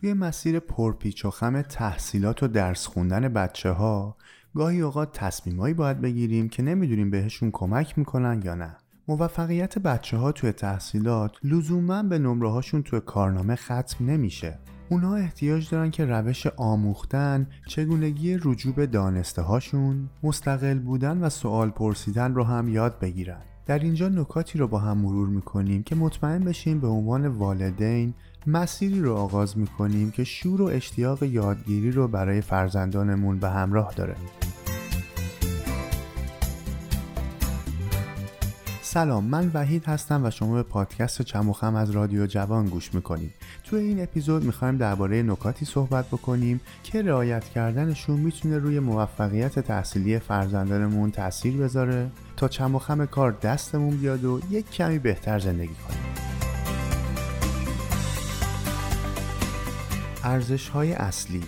توی مسیر پرپیچ و خم تحصیلات و درس خوندن بچه ها گاهی اوقات تصمیمایی باید بگیریم که نمی‌دونیم بهشون کمک می‌کنن یا نه موفقیت بچه ها توی تحصیلات لزوما به نمره هاشون توی کارنامه ختم نمیشه اونا احتیاج دارن که روش آموختن، چگونگی رجوع به دانسته هاشون، مستقل بودن و سوال پرسیدن رو هم یاد بگیرن. در اینجا نکاتی رو با هم مرور می‌کنیم که مطمئن بشیم به عنوان والدین مسیری رو آغاز می‌کنیم که شور و اشتیاق یادگیری رو برای فرزندانمون به همراه داره. سلام من وحید هستم و شما به پادکست چموخم از رادیو جوان گوش می‌کنید. توی این اپیزود می‌خوایم درباره نکاتی صحبت بکنیم که رعایت کردنشون می‌تونه روی موفقیت تحصیلی فرزندانمون تاثیر بذاره تا چموخم کار دستمون بیاد و یک کمی بهتر زندگی کنیم. ارزش های اصلی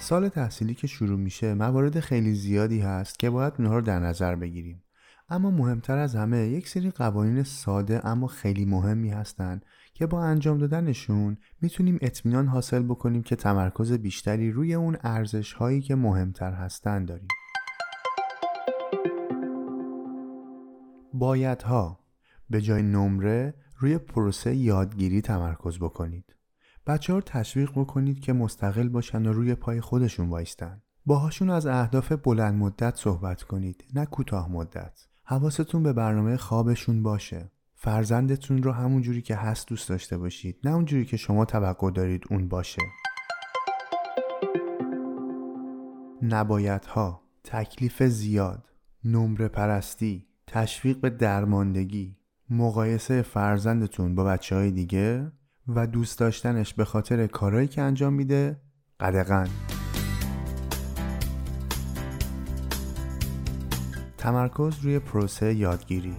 سال تحصیلی که شروع میشه موارد خیلی زیادی هست که باید اونها رو در نظر بگیریم. اما مهمتر از همه یک سری قوانین ساده اما خیلی مهمی هستند که با انجام دادنشون می‌تونیم اطمینان حاصل بکنیم که تمرکز بیشتری روی اون ارزش هایی که مهمتر هستند داریم. بایدها به جای نمره روی پروسه یادگیری تمرکز بکنید. بچه ها رو تشویق بکنید که مستقل باشن و روی پای خودشون وایستن. باهاشون از اهداف بلند مدت صحبت کنید نه کوتاه مدت. حواستون به برنامه خوابشون باشه. فرزندتون رو همون جوری که هست دوست داشته باشید نه اون جوری که شما توقع دارید اون باشه. نبایدها. تکلیف زیاد. نمره پرستی. تشویق به درماندگی. مقایسه فرزندتون با بچه های دیگه. و دوست داشتنش به خاطر کارهایی که انجام میده قدغن تمرکز روی پروسه یادگیری.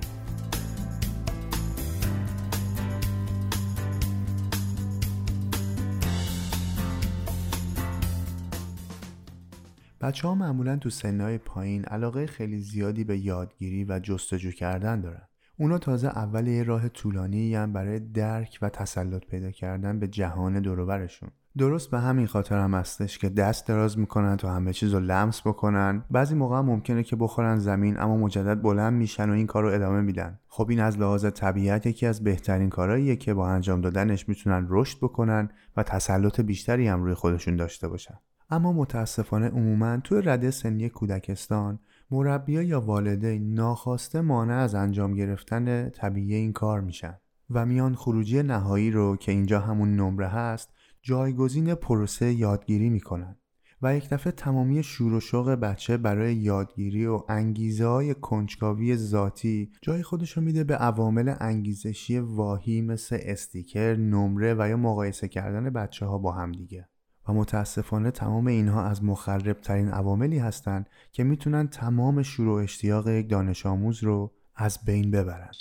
بچه ها معمولا تو سنهای پایین علاقه خیلی زیادی به یادگیری و جستجو کردن دارن. اونا تازه اول یه راه طولانی هم برای درک و تسلط پیدا کردن به جهان دوروبرشون درست به همین خاطر هم هستش که دست دراز می‌کنن تا همه چیز رو لمس بکنن. بعضی موقع ممکنه که بخورن زمین اما مجدد بلند میشن و این کار رو ادامه میدن. خب این از لحاظ طبیعت یکی از بهترین کارهاییه که با انجام دادنش می‌تونن رشد بکنن و تسلط بیشتری هم روی خودشون داشته باشن. اما متاسفانه عموما توی رده سنی کودکستان مربیا یا والدین ناخواسته مانع از انجام گرفتن طبیعی این کار میشن و میان خروجی نهایی رو که اینجا همون نمره هست جایگزین پروسه یادگیری می‌کنن و یک دفعه تمامی شور و شوق بچه برای یادگیری و انگیزه های کنجکاوی ذاتی جای خودش رو میده به عوامل انگیزشی واهی مثل استیکر، نمره و یا مقایسه کردن بچه ها با هم دیگه. متاسفانه تمام اینها از مخرب ترین عواملی هستند که می‌تونن تمام شروع و اشتیاق یک دانش آموز رو از بین ببرند.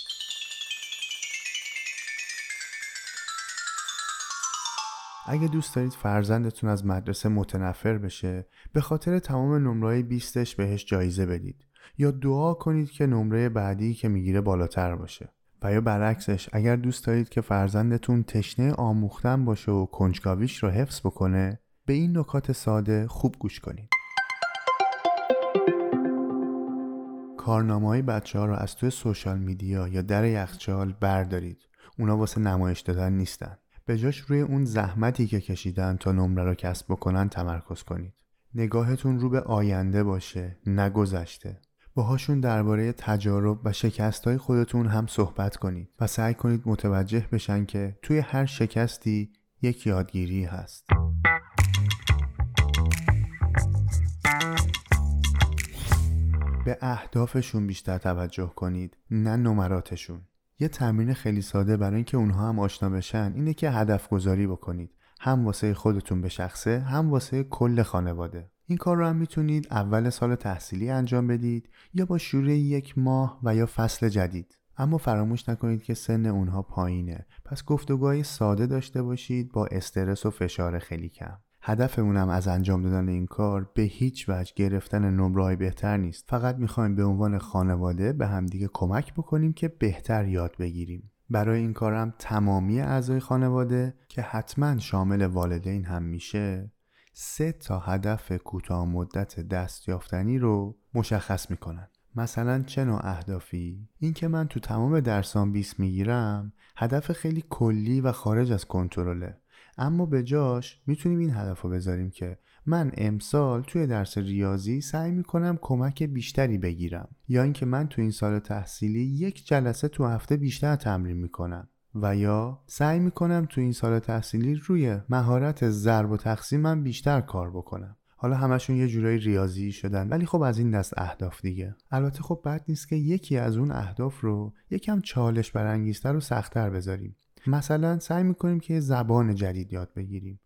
اگه دوست دارید فرزندتون از مدرسه متنفر بشه به خاطر تمام نمره 20 بهش جایزه بدید یا دعا کنید که نمره بعدی که می‌گیره بالاتر باشه و یا برعکسش اگر دوست دارید که فرزندتون تشنه آموختن باشه و کنجکاویش رو حفظ بکنه به این نکات ساده خوب گوش کنید. کارنامه های بچه ها رو از توی سوشال میدیا یا در یخچال بردارید. اونا واسه نمایش دادن نیستن. به جاش روی اون زحمتی که کشیدن تا نمره رو کسب بکنن تمرکز کنید. نگاهتون رو به آینده باشه نگذشته. باهاشون درباره تجارب و شکستهای خودتون هم صحبت کنید و سعی کنید متوجه بشن که توی هر شکستی یک یادگیری هست. به اهدافشون بیشتر توجه کنید نه نمراتشون. یه تمرین خیلی ساده برای اینکه اونها هم آشنا بشن اینه که هدف گذاری بکنید. هم واسه خودتون به شخصه هم واسه کل خانواده. این کار رو هم می‌تونید اول سال تحصیلی انجام بدید یا با شروع یک ماه و یا فصل جدید. اما فراموش نکنید که سن اونها پایینه. پس گفتگوهای ساده داشته باشید با استرس و فشار خیلی کم. هدفمونم از انجام دادن این کار به هیچ وجه گرفتن نمرهای بهتر نیست. فقط می‌خوایم به عنوان خانواده به همدیگه کمک بکنیم که بهتر یاد بگیریم. برای این کارم تمامی اعضای خانواده که حتما شامل والدین هم میشه سه تا هدف کوتاه مدت دستیافتنی رو مشخص می‌کنن. مثلا چه نوع اهدافی؟ این که من تو تمام درسان 20 می‌گیرم هدف خیلی کلی و خارج از کنترله. اما به جاش می‌تونیم این هدف رو بذاریم که من امسال توی درس ریاضی سعی می‌کنم کمک بیشتری بگیرم. یا اینکه من تو این سال تحصیلی یک جلسه تو هفته بیشتر تمرین می‌کنم. و یا سعی می‌کنم تو این سال تحصیلی روی مهارت ضرب و تقسیمم بیشتر کار بکنم. حالا همشون یه جورایی ریاضی شدن ولی خب از این دست اهداف دیگه. البته خب بد نیست که یکی از اون اهداف رو یکم چالش برانگیزتر و سختتر بذاریم. مثلا سعی می‌کنیم که زبان جدید یاد بگیریم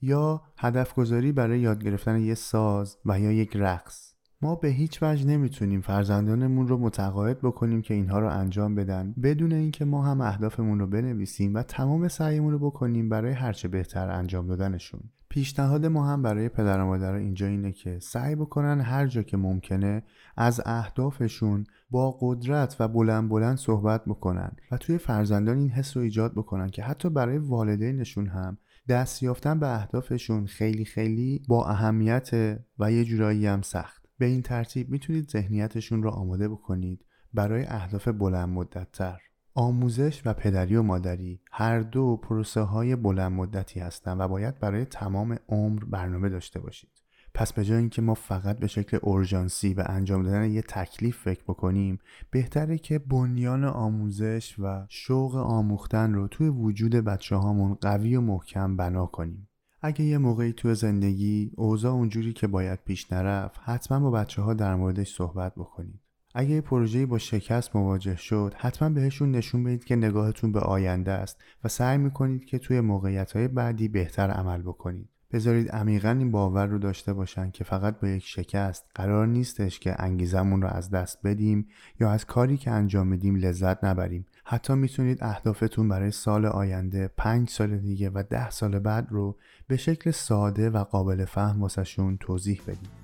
یا هدف گذاری برای یاد گرفتن یه ساز و یا یک رقص. ما به هیچ وجه نمی‌تونیم فرزندانمون رو متقاعد بکنیم که اینها رو انجام بدن. بدون اینکه ما هم اهدافمون رو بنویسیم و تمام سعیمون رو بکنیم برای هرچه بهتر انجام دادنشون. پیشنهاد ما هم برای پدر و مادر اینجا اینه که سعی بکنن هر جا که ممکنه از اهدافشون با قدرت و بلند بلند صحبت بکنن و توی فرزندان این حس رو ایجاد بکنن که حتی برای والدینشون هم دست یافتن به اهدافشون خیلی خیلی با اهمیت و یه جورایی هم سخت. به این ترتیب می‌تونید ذهنیتشون رو آماده بکنید برای اهداف بلند مدت تر آموزش و پدری و مادری هر دو پروسه های بلند مدتی هستند و باید برای تمام عمر برنامه داشته باشید. پس به جای اینکه ما فقط به شکل اورژانسی و انجام دادن یه تکلیف فکر بکنیم بهتره که بنیان آموزش و شوق آموختن رو توی وجود بچه هامون قوی و محکم بنا کنیم. اگه یه موقعی توی زندگی اوضاع اونجوری که باید پیش نرفت حتما با بچه ها در موردش صحبت بکنید. اگه یه پروژه‌ای با شکست مواجه شد حتما بهشون نشون بدید که نگاهتون به آینده است و سعی می‌کنید که توی موقعیت‌های بعدی بهتر عمل بکنید بذارید عمیقا این باور رو داشته باشن که فقط با یک شکست قرار نیستش که انگیزمون رو از دست بدیم یا از کاری که انجام میدیم لذت نبریم حتی می‌تونید اهدافتون برای سال آینده پنج سال دیگه و ده سال بعد رو به شکل ساده و قابل فهم واسهشون توضیح بدید.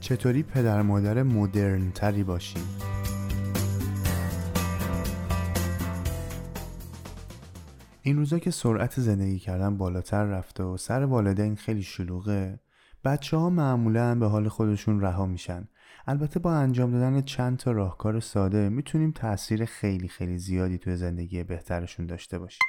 چطوری پدر مادر مدرن تری باشیم این روزا که سرعت زندگی کردن بالاتر رفته و سر والدین خیلی شلوغه بچه ها معمولا به حال خودشون رها میشن. البته با انجام دادن چند تا راهکار ساده می‌تونیم تاثیر خیلی خیلی زیادی توی زندگی بهترشون داشته باشیم.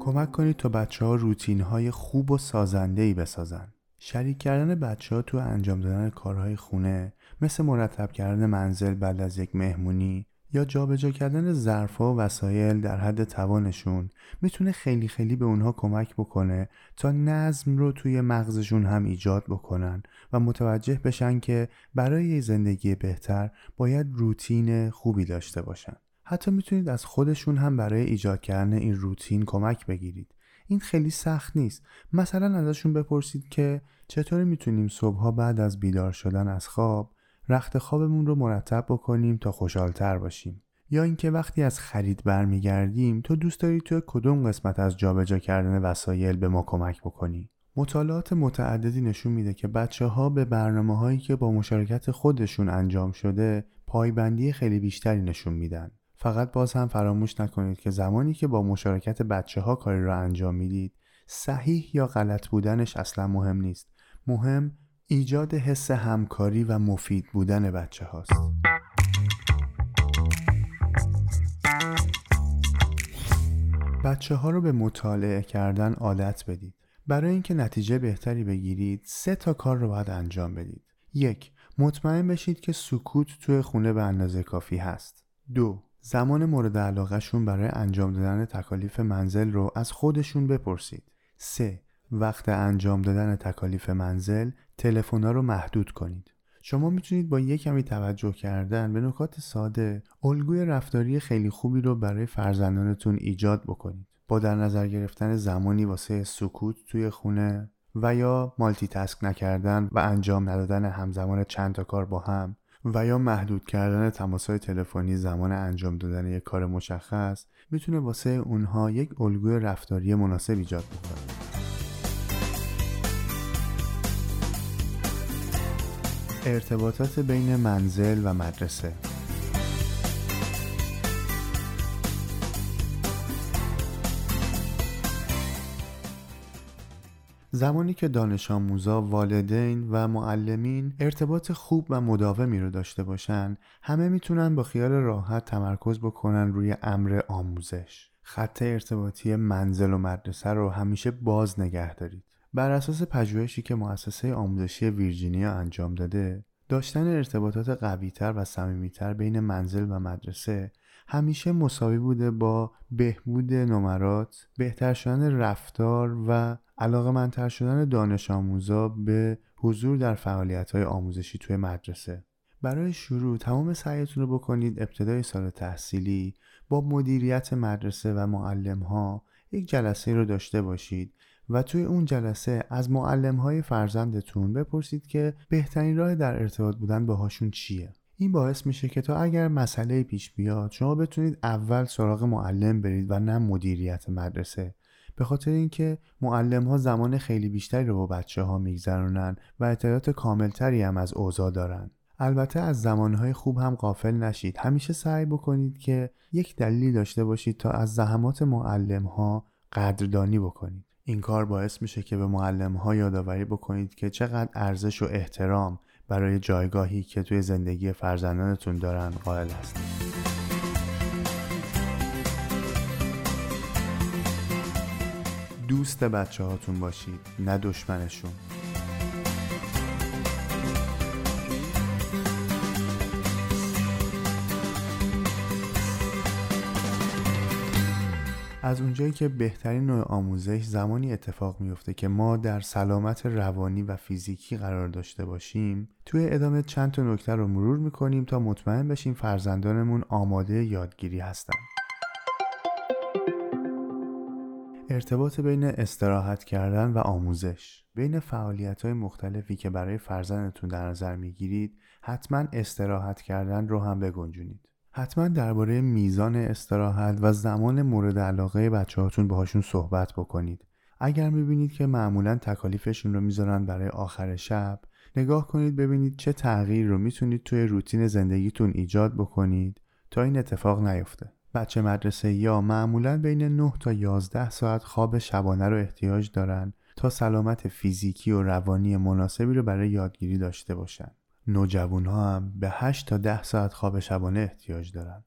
کمک کنید تا بچه ها روتین های خوب و سازنده ای بسازن. شریک کردن بچه ها تو انجام دادن کارهای خونه مثل مرتب کردن منزل بعد از یک مهمونی یا جابجا کردن ظرفها و وسایل در حد توانشون می‌تونه خیلی خیلی به اونها کمک بکنه تا نظم رو توی مغزشون هم ایجاد بکنن و متوجه بشن که برای زندگی بهتر باید روتین خوبی داشته باشن. حتی می‌تونید از خودشون هم برای ایجاد کردن این روتین کمک بگیرید. این خیلی سخت نیست. مثلا ازشون بپرسید که چطوری می‌تونیم صبحها بعد از بیدار شدن از خواب رخت خوابمون رو مرتب بکنیم تا خوشحالتر باشیم. یا اینکه وقتی از خرید برمیگردیم تو دوست داری تو کدوم قسمت از جابجا کردن وسایل به ما کمک بکنی؟ مطالعات متعددی نشون میده که بچه ها به برنامه هایی که با مشارکت خودشون انجام شده پایبندی خیلی بیشتری نشون میدن. فقط باز هم فراموش نکنید که زمانی که با مشارکت بچه ها کاری را انجام می‌دید صحیح یا غلط بودنش اصلا مهم نیست. مهم ایجاد حس همکاری و مفید بودن بچه هاست. بچه ها رو به مطالعه کردن عادت بدید. برای اینکه نتیجه بهتری بگیرید سه تا کار رو باید انجام بدید. یک مطمئن بشید که سکوت توی خونه به اندازه کافی هست. دو زمان مورد علاقهشون برای انجام دادن تکالیف منزل رو از خودشون بپرسید. سه وقت انجام دادن تکالیف منزل تلفن‌ها رو محدود کنید. شما می‌تونید با یک کمی توجه کردن به نکات ساده الگوی رفتاری خیلی خوبی رو برای فرزندانتون ایجاد بکنید. با در نظر گرفتن زمانی واسه سکوت توی خونه و یا مالتی تسک نکردن و انجام ندادن همزمان چند تا کار با هم و یا محدود کردن تماسهای تلفنی زمان انجام دادن یک کار مشخص می‌تونه واسه اونها یک الگوی رفتاری مناسب ایجاد بکنه. ارتباطات بین منزل و مدرسه. زمانی که دانش آموزا، والدین و معلمین ارتباط خوب و مداومی رو داشته باشن همه می‌تونن با خیال راحت تمرکز بکنن روی امر آموزش. خط ارتباطی منزل و مدرسه رو همیشه باز نگه دارید. بر اساس پژوهشی که مؤسسه آموزشی ویرجینیا انجام داده داشتن ارتباطات قویتر و صمیمیتر بین منزل و مدرسه همیشه مساوی بوده با بهبود نمرات، بهتر شدن رفتار و علاقه منتر شدن دانش آموزا به حضور در فعالیت های آموزشی توی مدرسه. برای شروع تمام سعیتون رو بکنید ابتدای سال تحصیلی با مدیریت مدرسه و معلم ها یک جلسه رو داشته باشید و توی اون جلسه از معلم های فرزندتون بپرسید که بهترین راه در ارتباط بودن باهاشون چیه. این باعث میشه که تا اگر مسئله پیش بیاد شما بتونید اول سراغ معلم برید و نه مدیریت مدرسه. به خاطر اینکه معلم ها زمان خیلی بیشتری رو با بچه ها میگذرونن و اطلاعات کاملتری هم از اوضاع دارن. البته از زمانهای خوب هم غافل نشید. همیشه سعی بکنید که یک دلیلی داشته باشید تا از زحمات معلم ها قدردانی بکنید. این کار باعث میشه که به معلم ها یادآوری بکنید که چقدر ارزش و احترام برای جایگاهی که توی زندگی فرزندانتون دارن قائل هستید. دوست بچه هاتون باشید نه دشمنشون. از اونجایی که بهترین نوع آموزش زمانی اتفاق میفته که ما در سلامت روانی و فیزیکی قرار داشته باشیم توی ادامه چند تا نکته رو مرور می‌کنیم تا مطمئن بشیم فرزندانمون آماده یادگیری هستن. ارتباط بین استراحت کردن و آموزش. بین فعالیت های مختلفی که برای فرزندتون در نظر می‌گیرید حتما استراحت کردن رو هم بگنجونید. حتما درباره میزان استراحت و زمان مورد علاقه بچه هاتون باهاشون صحبت بکنید اگر می‌بینید که معمولا تکالیفشون رو می‌ذارن برای آخر شب نگاه کنید ببینید چه تغییر رو می‌تونید توی روتین زندگیتون ایجاد بکنید تا این اتفاق نیفته بچه مدرسه یا معمولا بین 9 تا 11 ساعت خواب شبانه رو احتیاج دارن تا سلامت فیزیکی و روانی مناسبی رو برای یادگیری داشته باشن. نوجوان ها هم به 8 تا 10 ساعت خواب شبانه احتیاج دارن.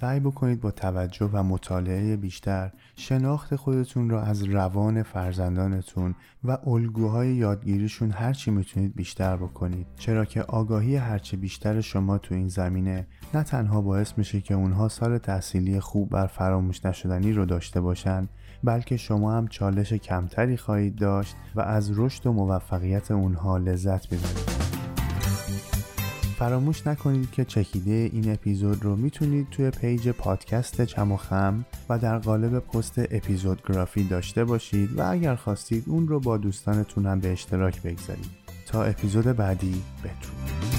سعی بکنید با توجه و مطالعه بیشتر شناخت خودتون را از روان فرزندانتون و الگوهای یادگیریشون هرچی می‌تونید بیشتر بکنید. چرا که آگاهی هرچی بیشتر شما تو این زمینه نه تنها باعث میشه که اونها سال تحصیلی خوب بر فراموش نشدنی رو داشته باشن بلکه شما هم چالش کمتری خواهید داشت و از رشد و موفقیت اونها لذت ببرید. فراموش نکنید که چکیده این اپیزود رو می‌تونید توی پیج پادکست چم و خم و در قالب پست اپیزود گرافی داشته باشید و اگر خواستید اون رو با دوستانتون هم به اشتراک بگذارید. تا اپیزود بعدی بدرود